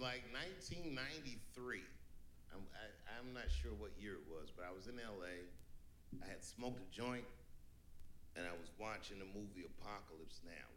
like 1993. I'm, I, i am not sure what year it was, but I was in LA. I had smoked a joint, and I was watching the movie Apocalypse Now.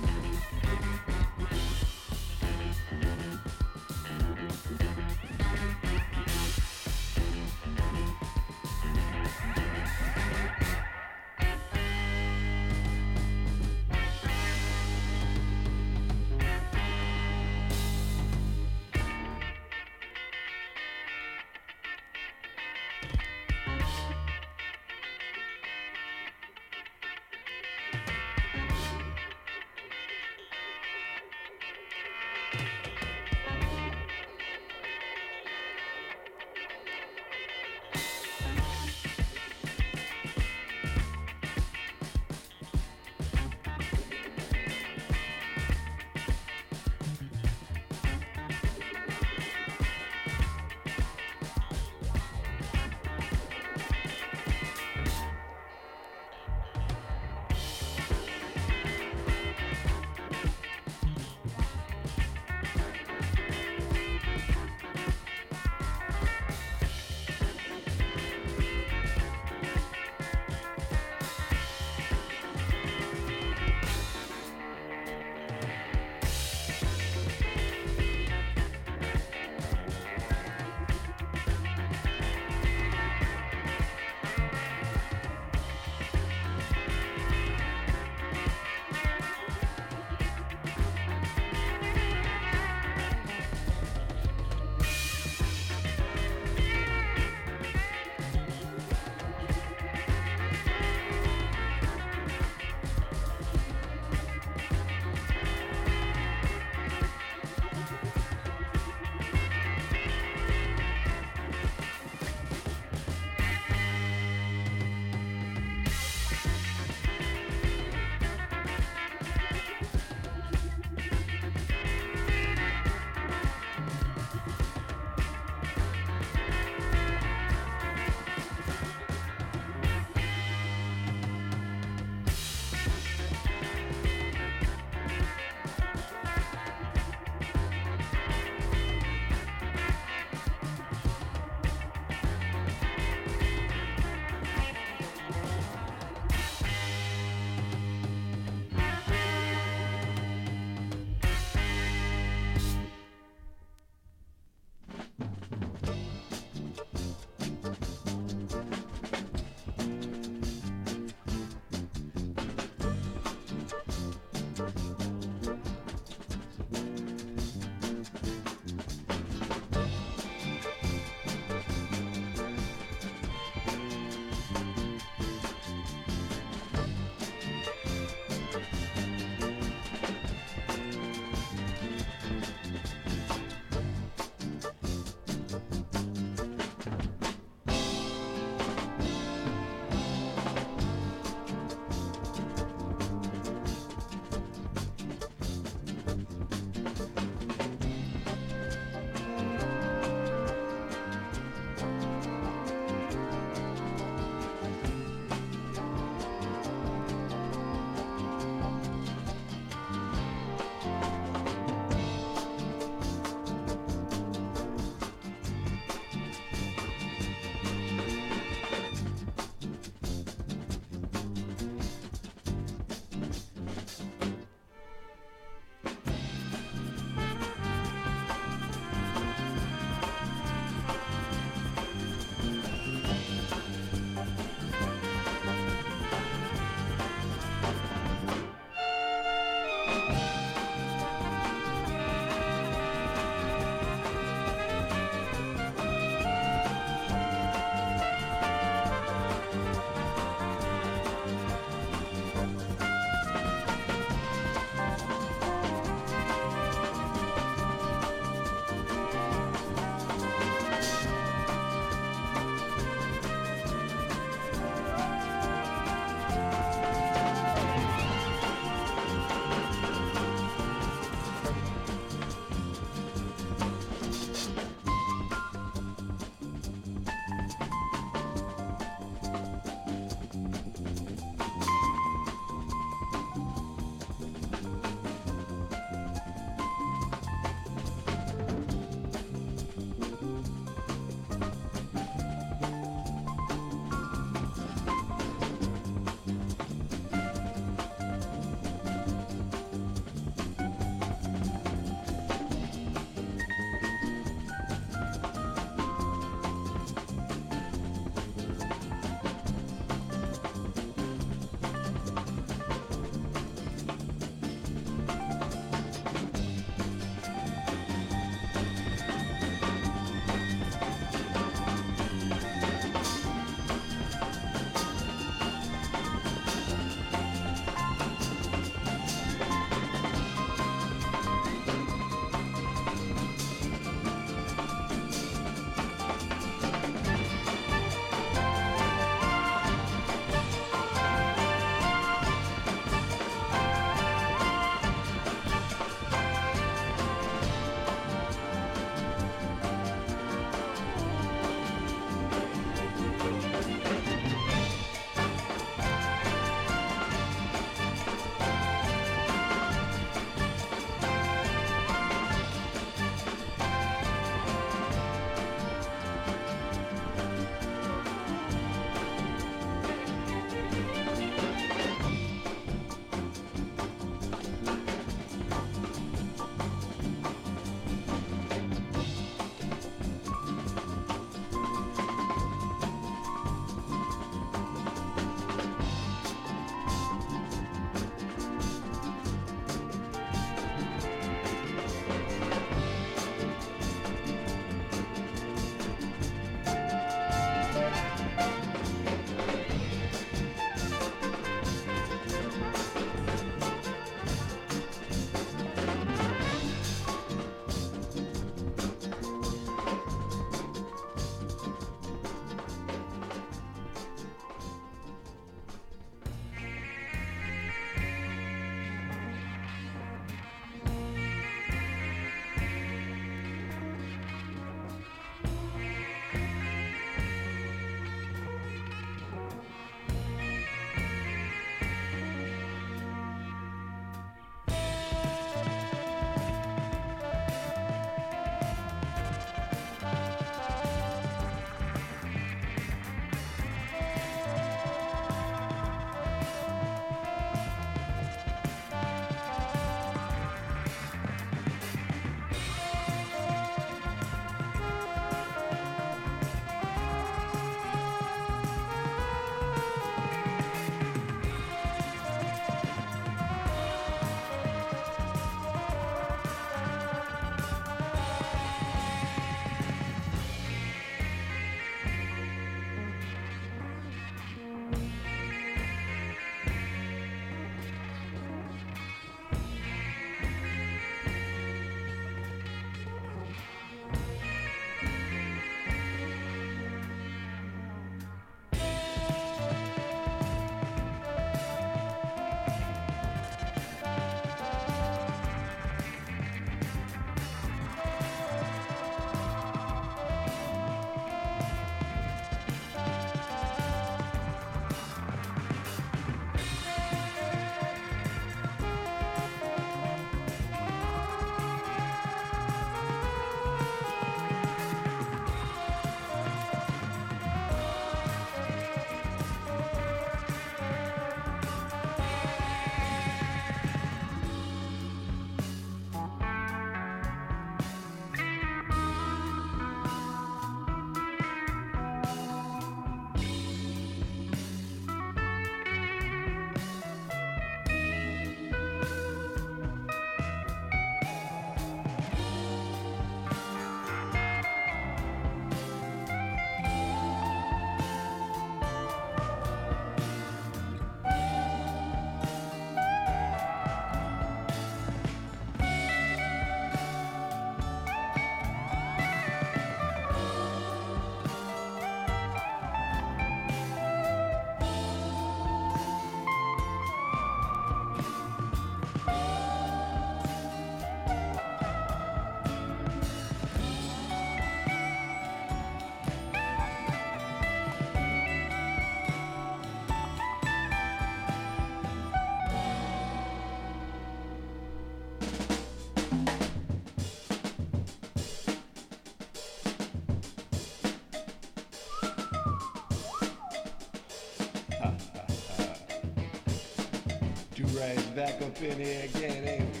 back up in here again, ain't we?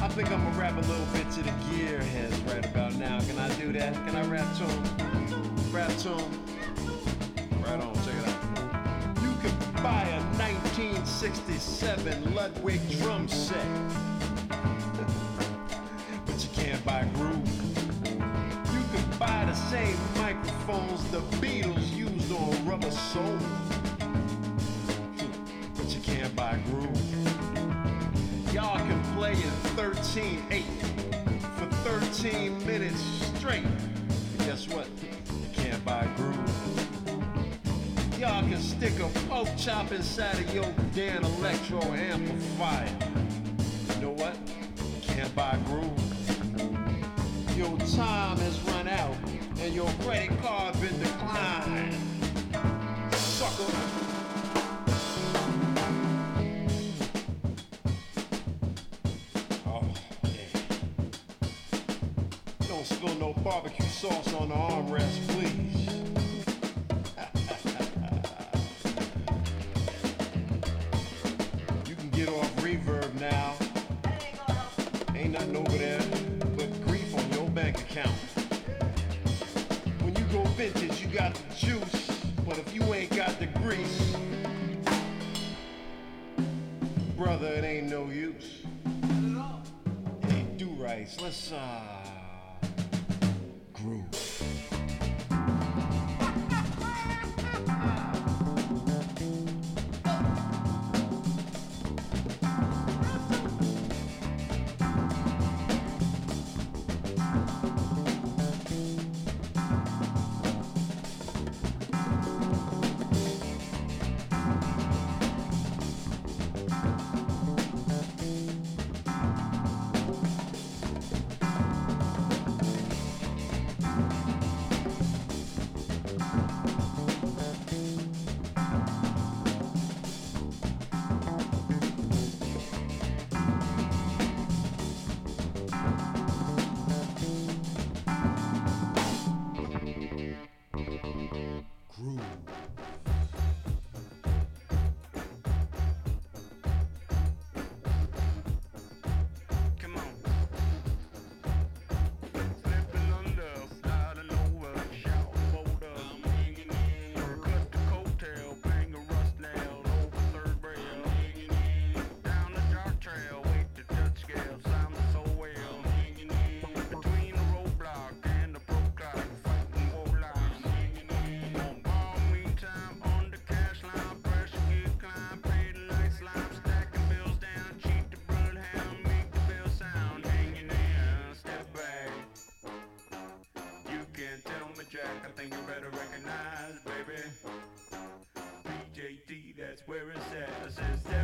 I think I'm gonna rap a little bit to the gearheads right about now. Can I do that? Can I rap to them? Rap to them. 67 Ludwig drum set. but you can't buy groove. You can buy the same microphones the Beatles used on Rubber Soul. but you can't buy groove. Y'all can play in 13-8 for 13 minutes straight. And guess what? You can't buy groove. Y'all can stick a pork chop inside of your Danelectro amplified. Where is that? I says,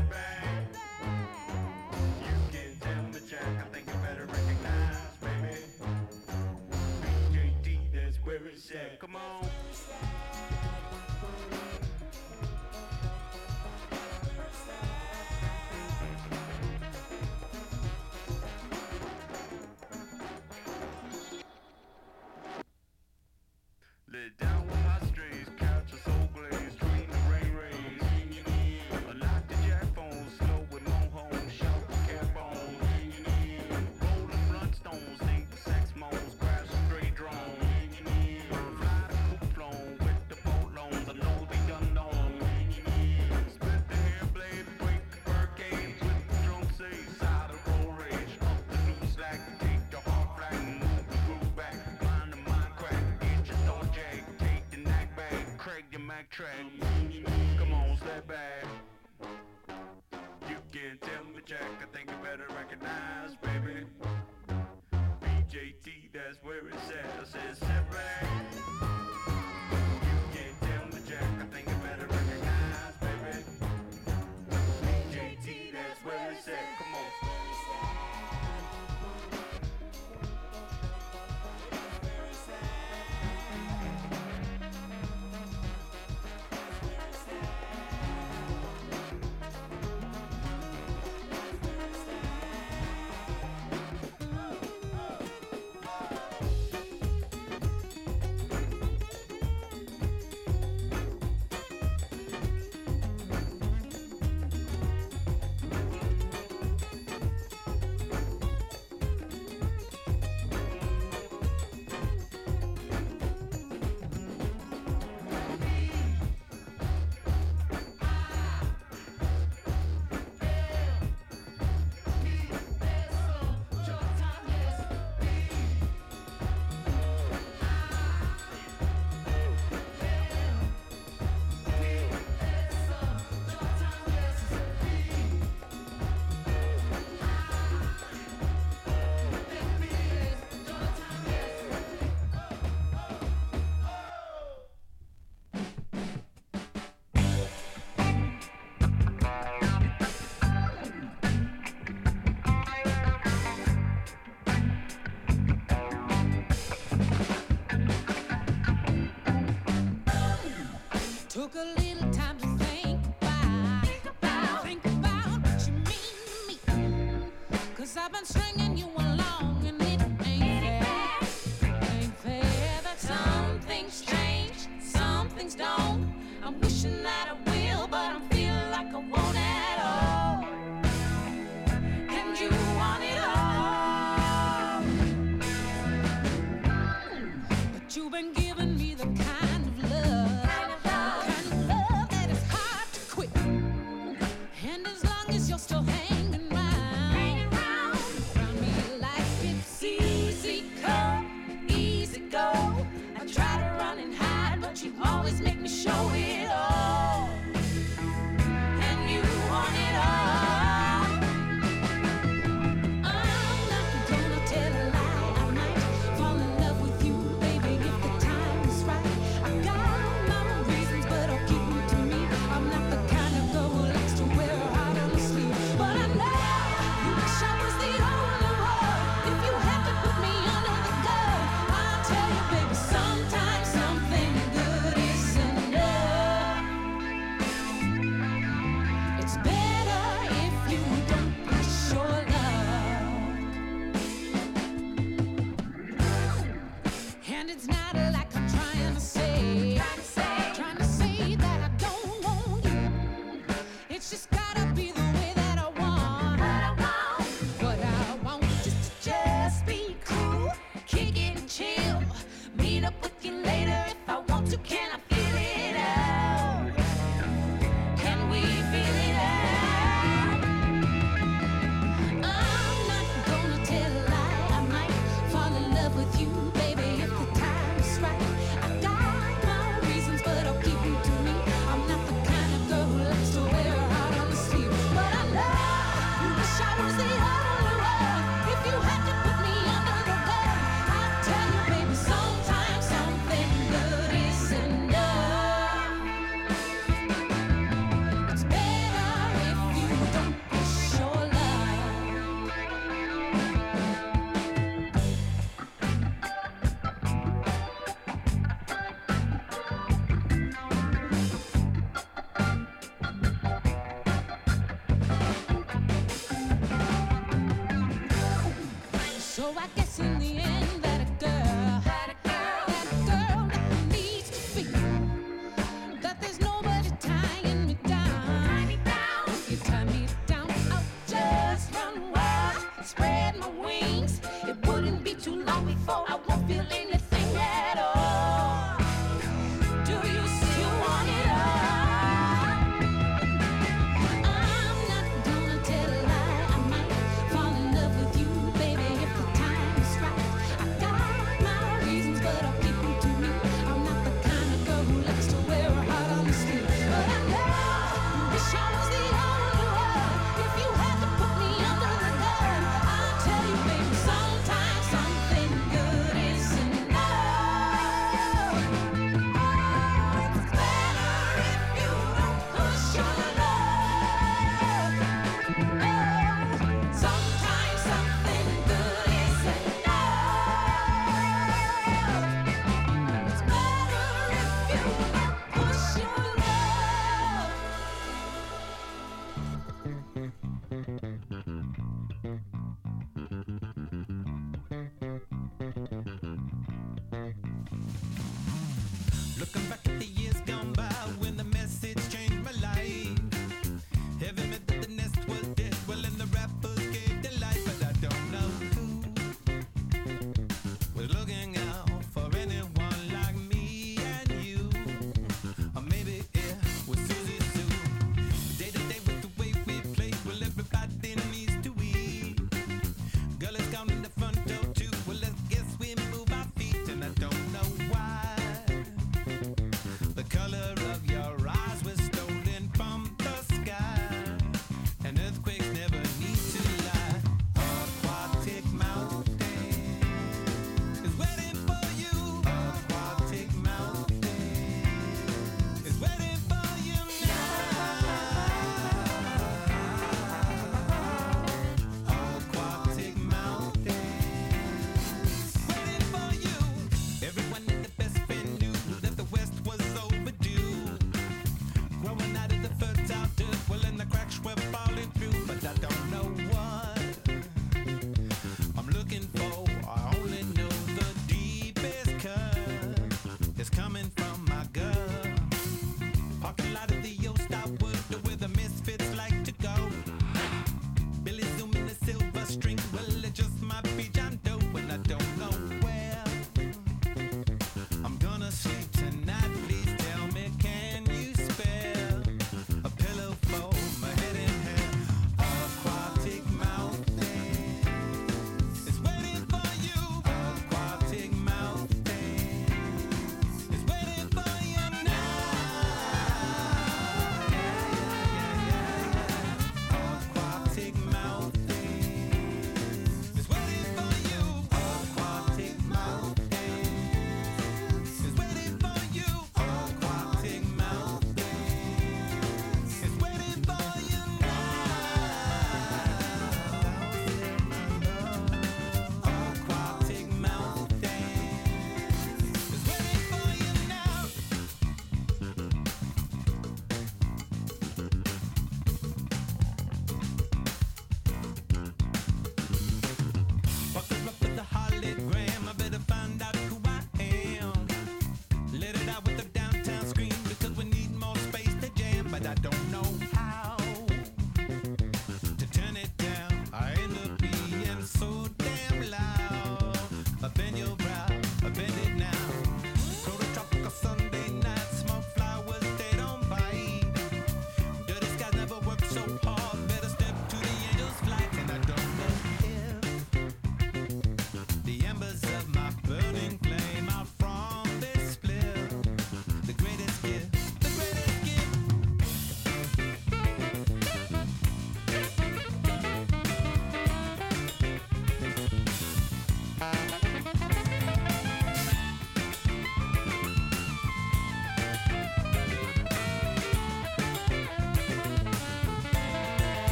Took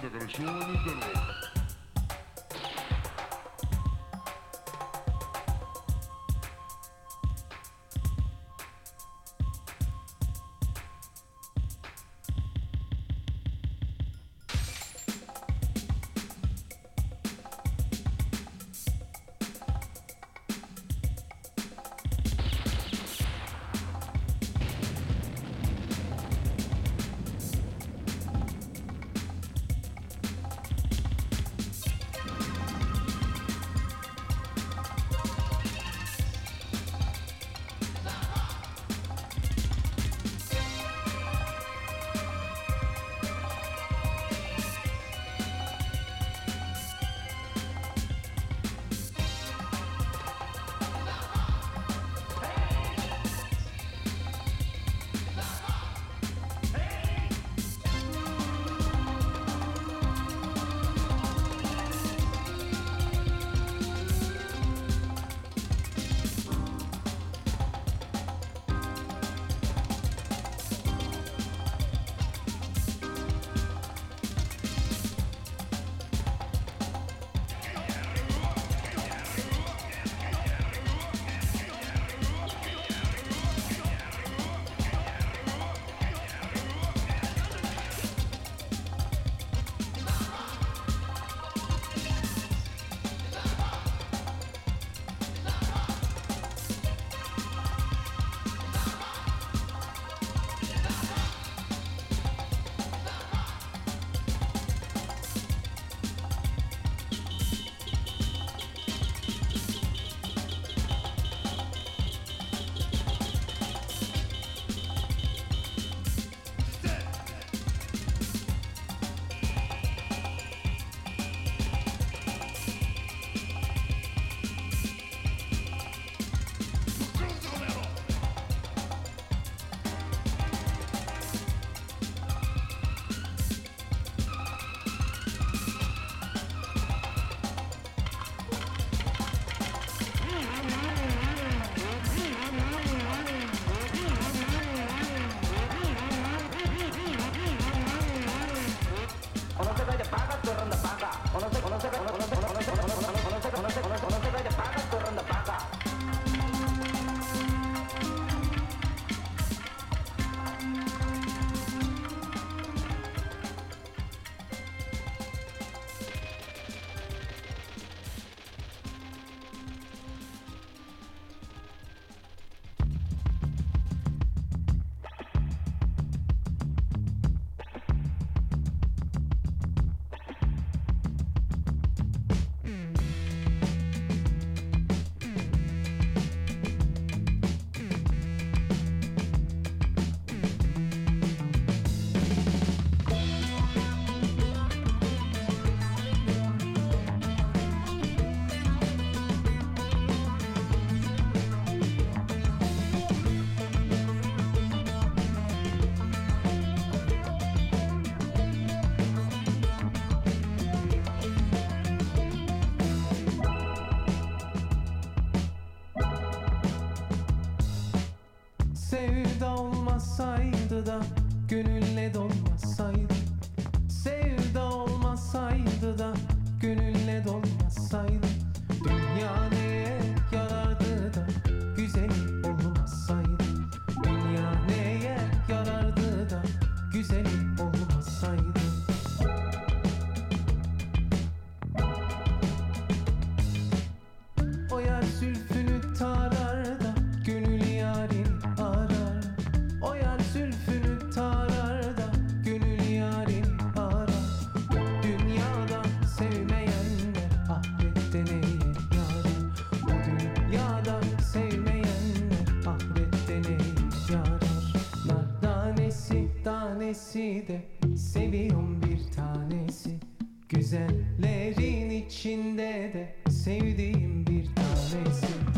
de agresiones de. tanesi de seviyorum bir tanesi. Güzellerin içinde de sevdiğim bir tanesi.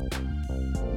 Música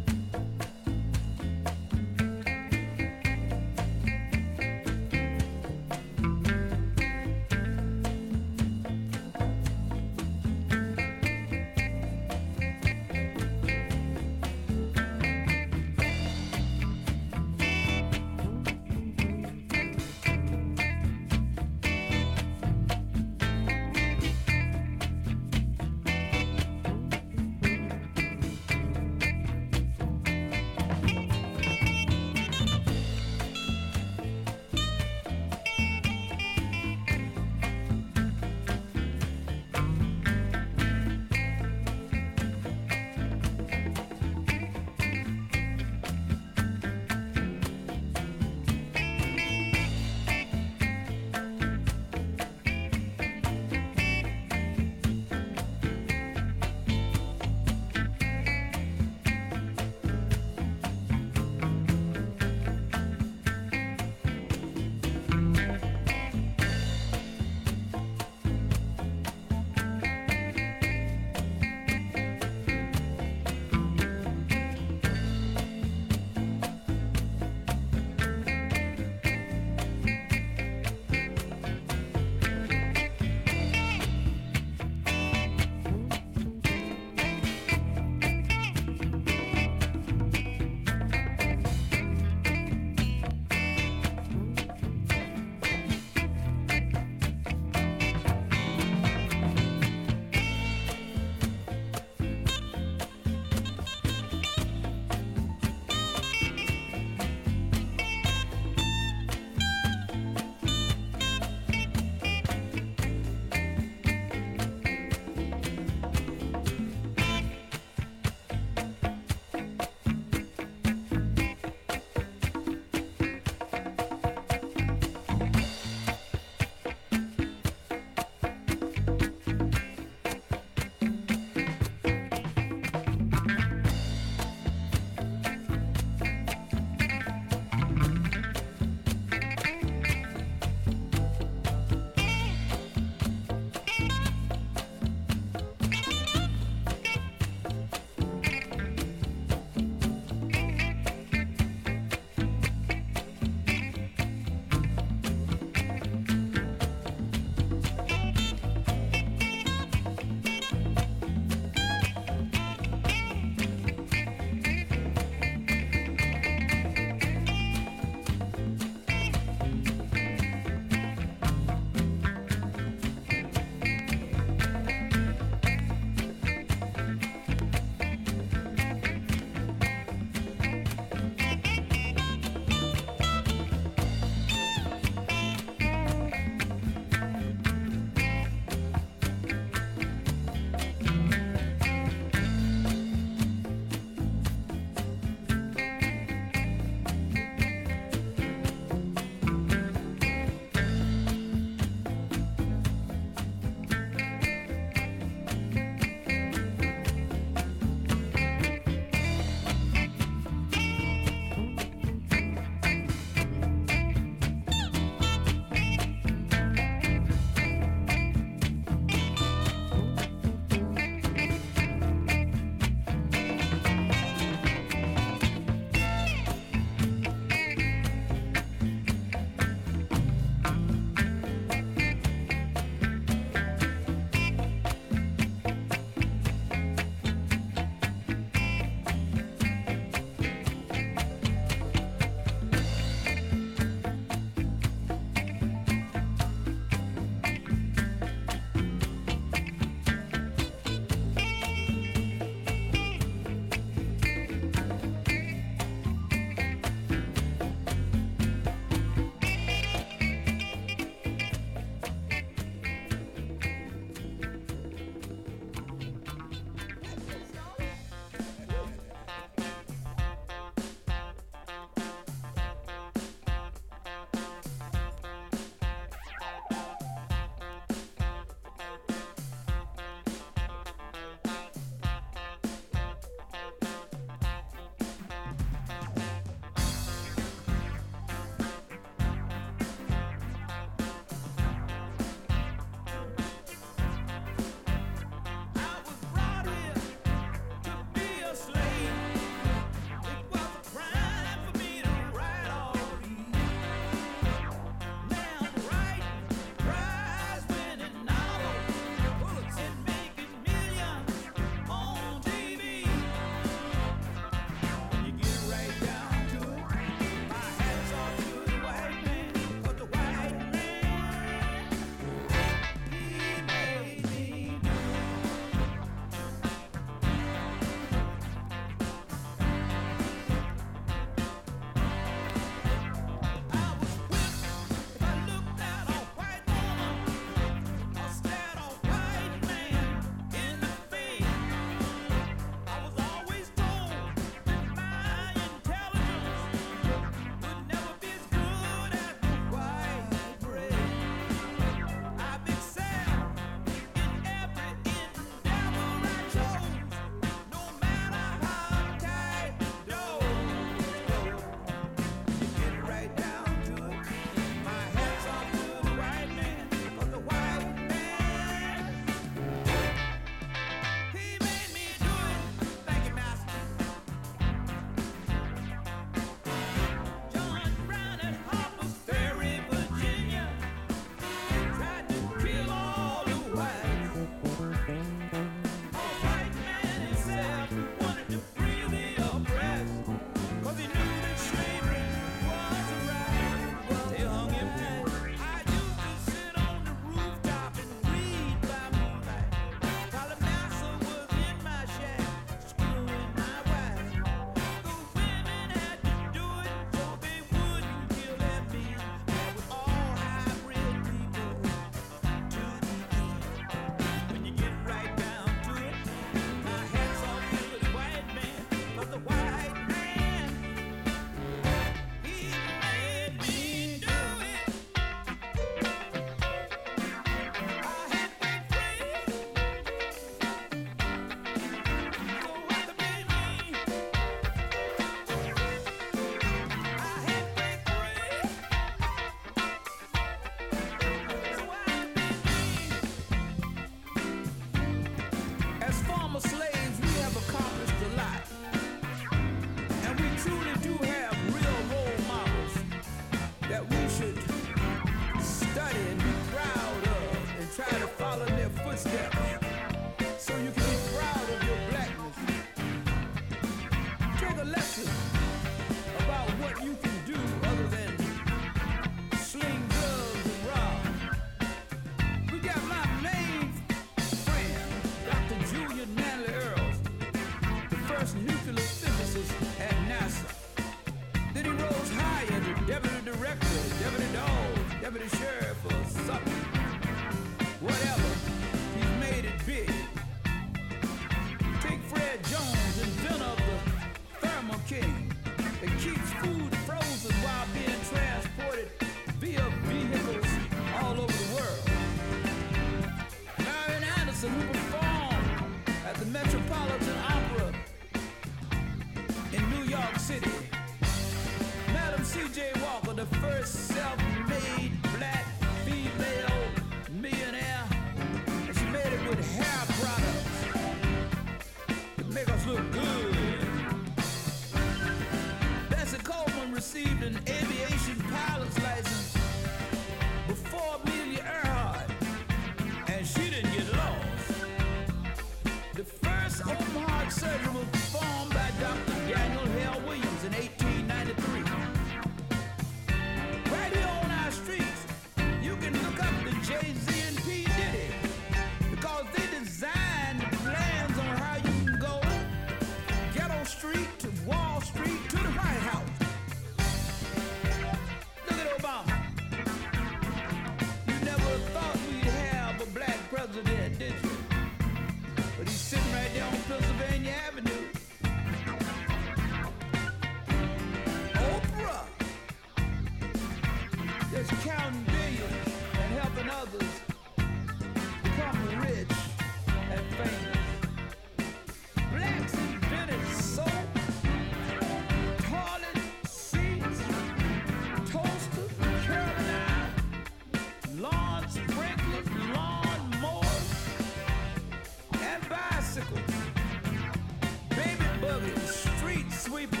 Sweepers,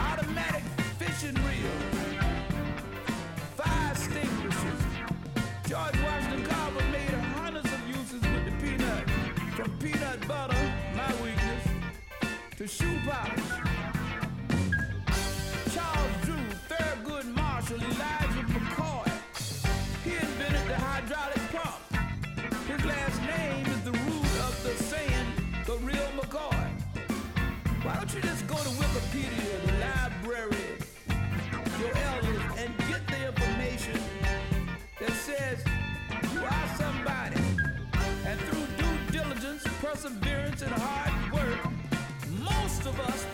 automatic fishing reels, fire extinguishers. George Washington Carver made hundreds of uses with the peanut, from peanut butter, my weakness, to shoe polish. you just go to Wikipedia, the library, your elders, and get the information that says you are somebody. And through due diligence, perseverance, and hard work, most of us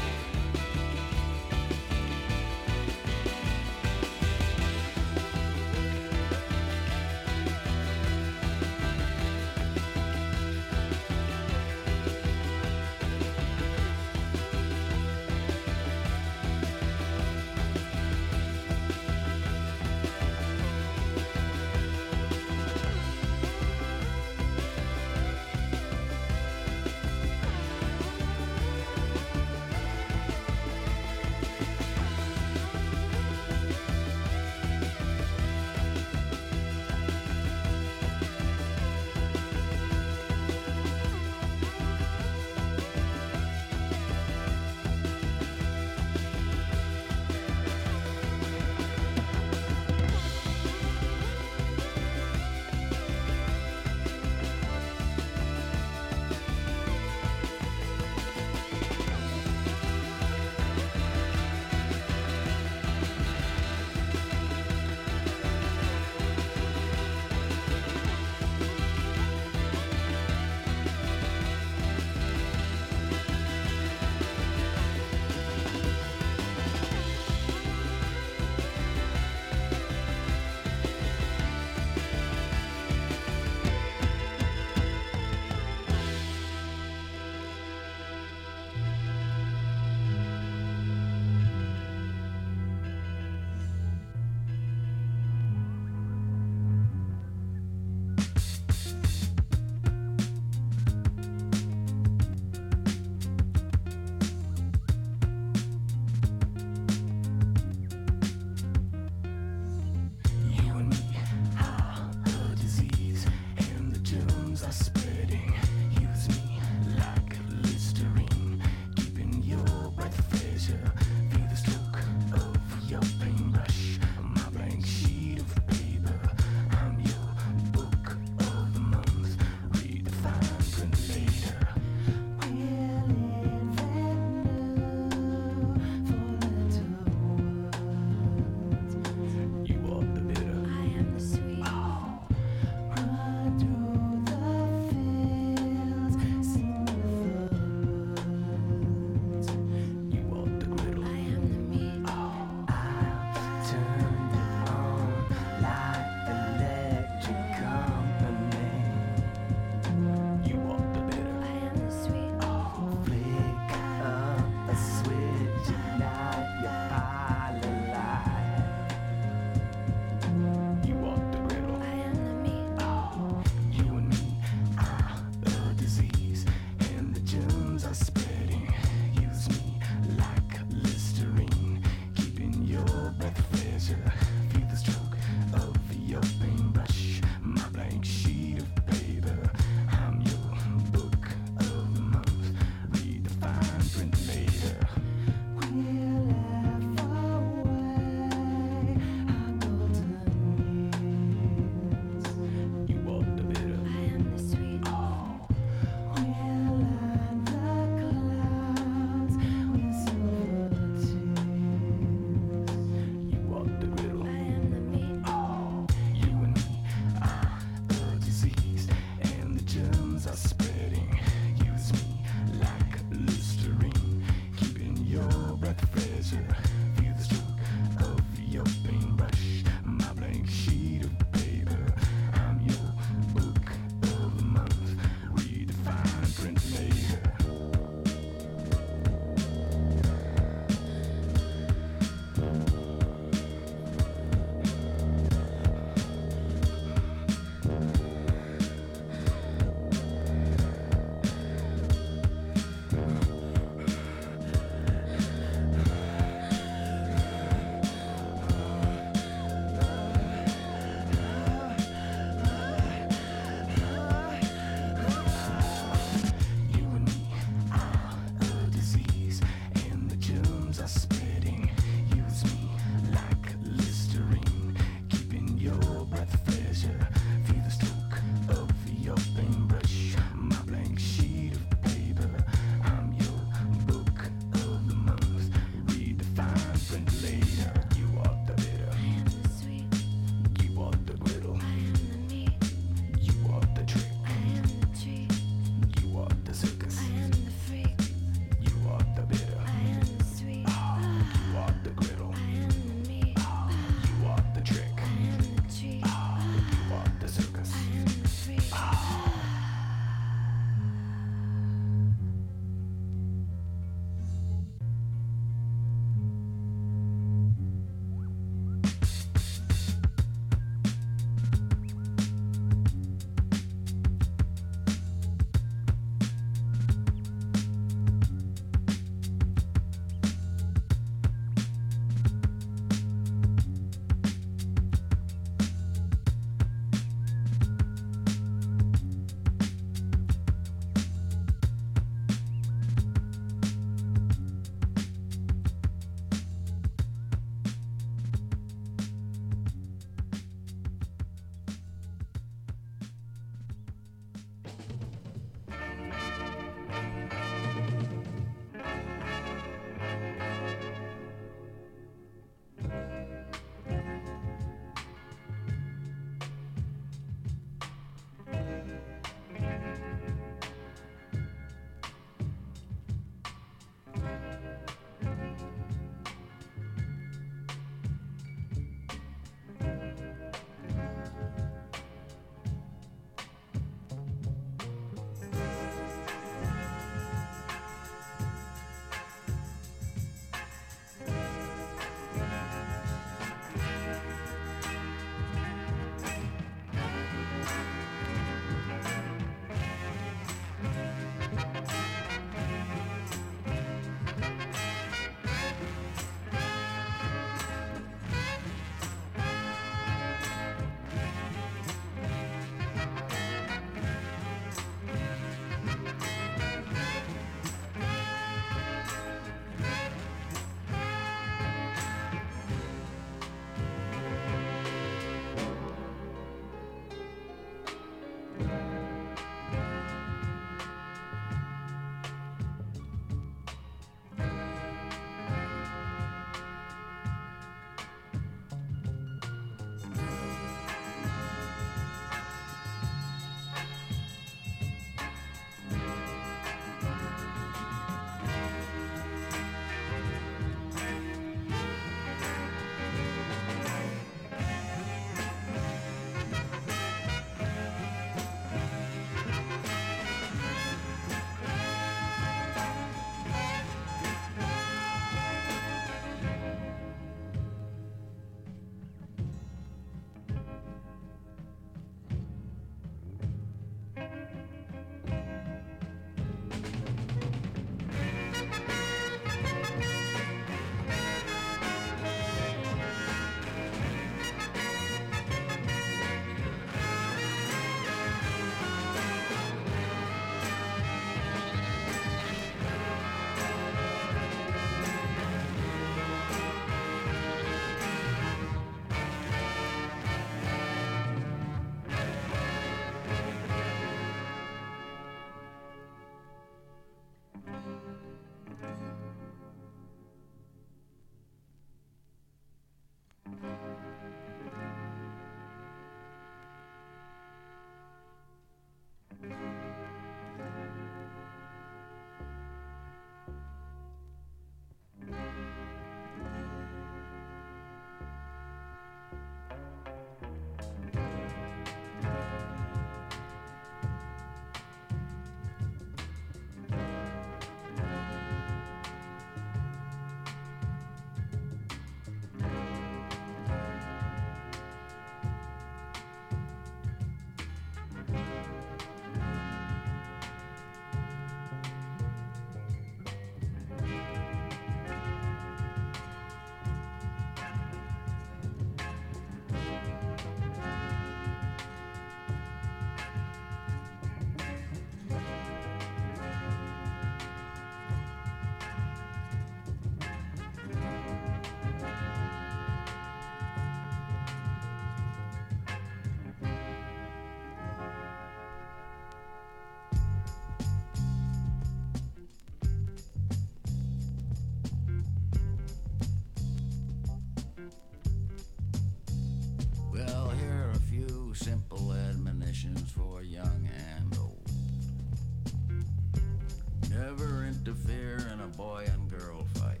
boy and girl fight.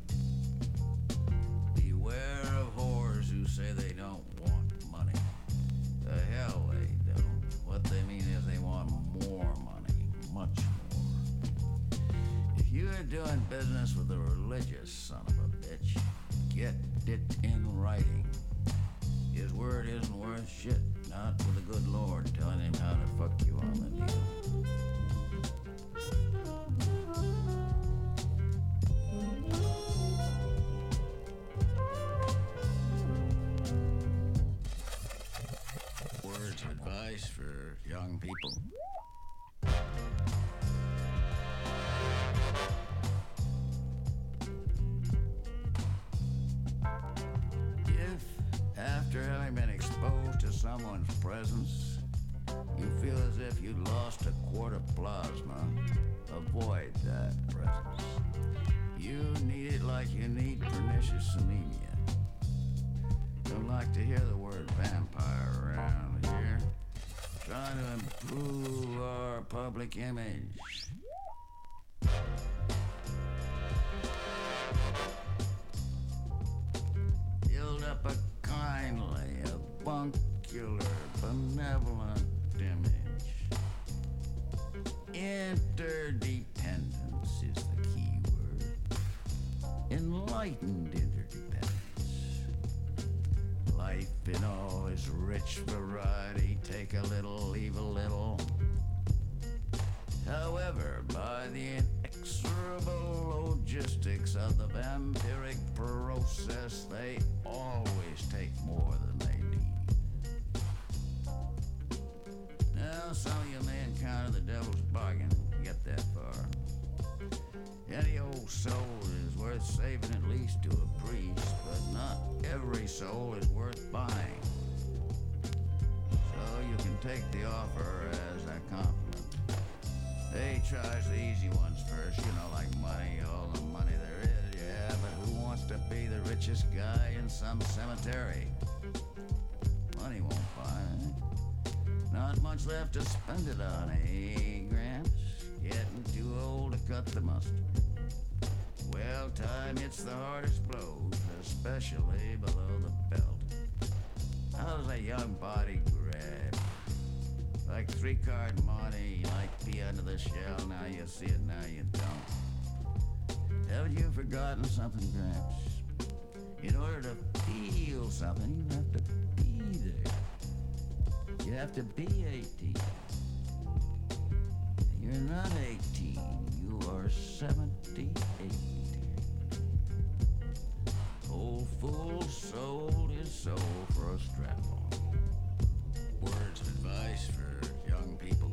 Beware of whores who say they don't want money. The hell they don't. What they mean is they want more money, much more. If you are doing business with a religious son of a bitch, get it in writing. His word isn't worth shit. Need anemia. Don't like to hear the word vampire around here. Trying to improve our public image. Build up a kindly, avuncular, benevolent image. Interdependence Enlightened interdependence. Life in all its rich variety, take a little, leave a little. However, by the inexorable logistics of the vampiric process, they always take more than they need. Now, some of you may encounter the devil's bargain. Get that far. Any old soul is worth saving at least to a priest, but not every soul is worth buying. So you can take the offer as a compliment. They charge the easy ones first, you know, like money, all the money there is, yeah, but who wants to be the richest guy in some cemetery? Money won't buy it. Not much left to spend it on, eh, Gramps? Getting too old to cut the mustard. Well, time hits the hardest blows, especially below the belt. How's a young body grab? Like three card monte, like pea under the shell, now you see it, now you don't. Haven't you forgotten something, Gramps? In order to feel something, you have to be there. You have to be 18. You're not 18, you are 78. Old fool sold his soul for a strap on. Words of advice for young people.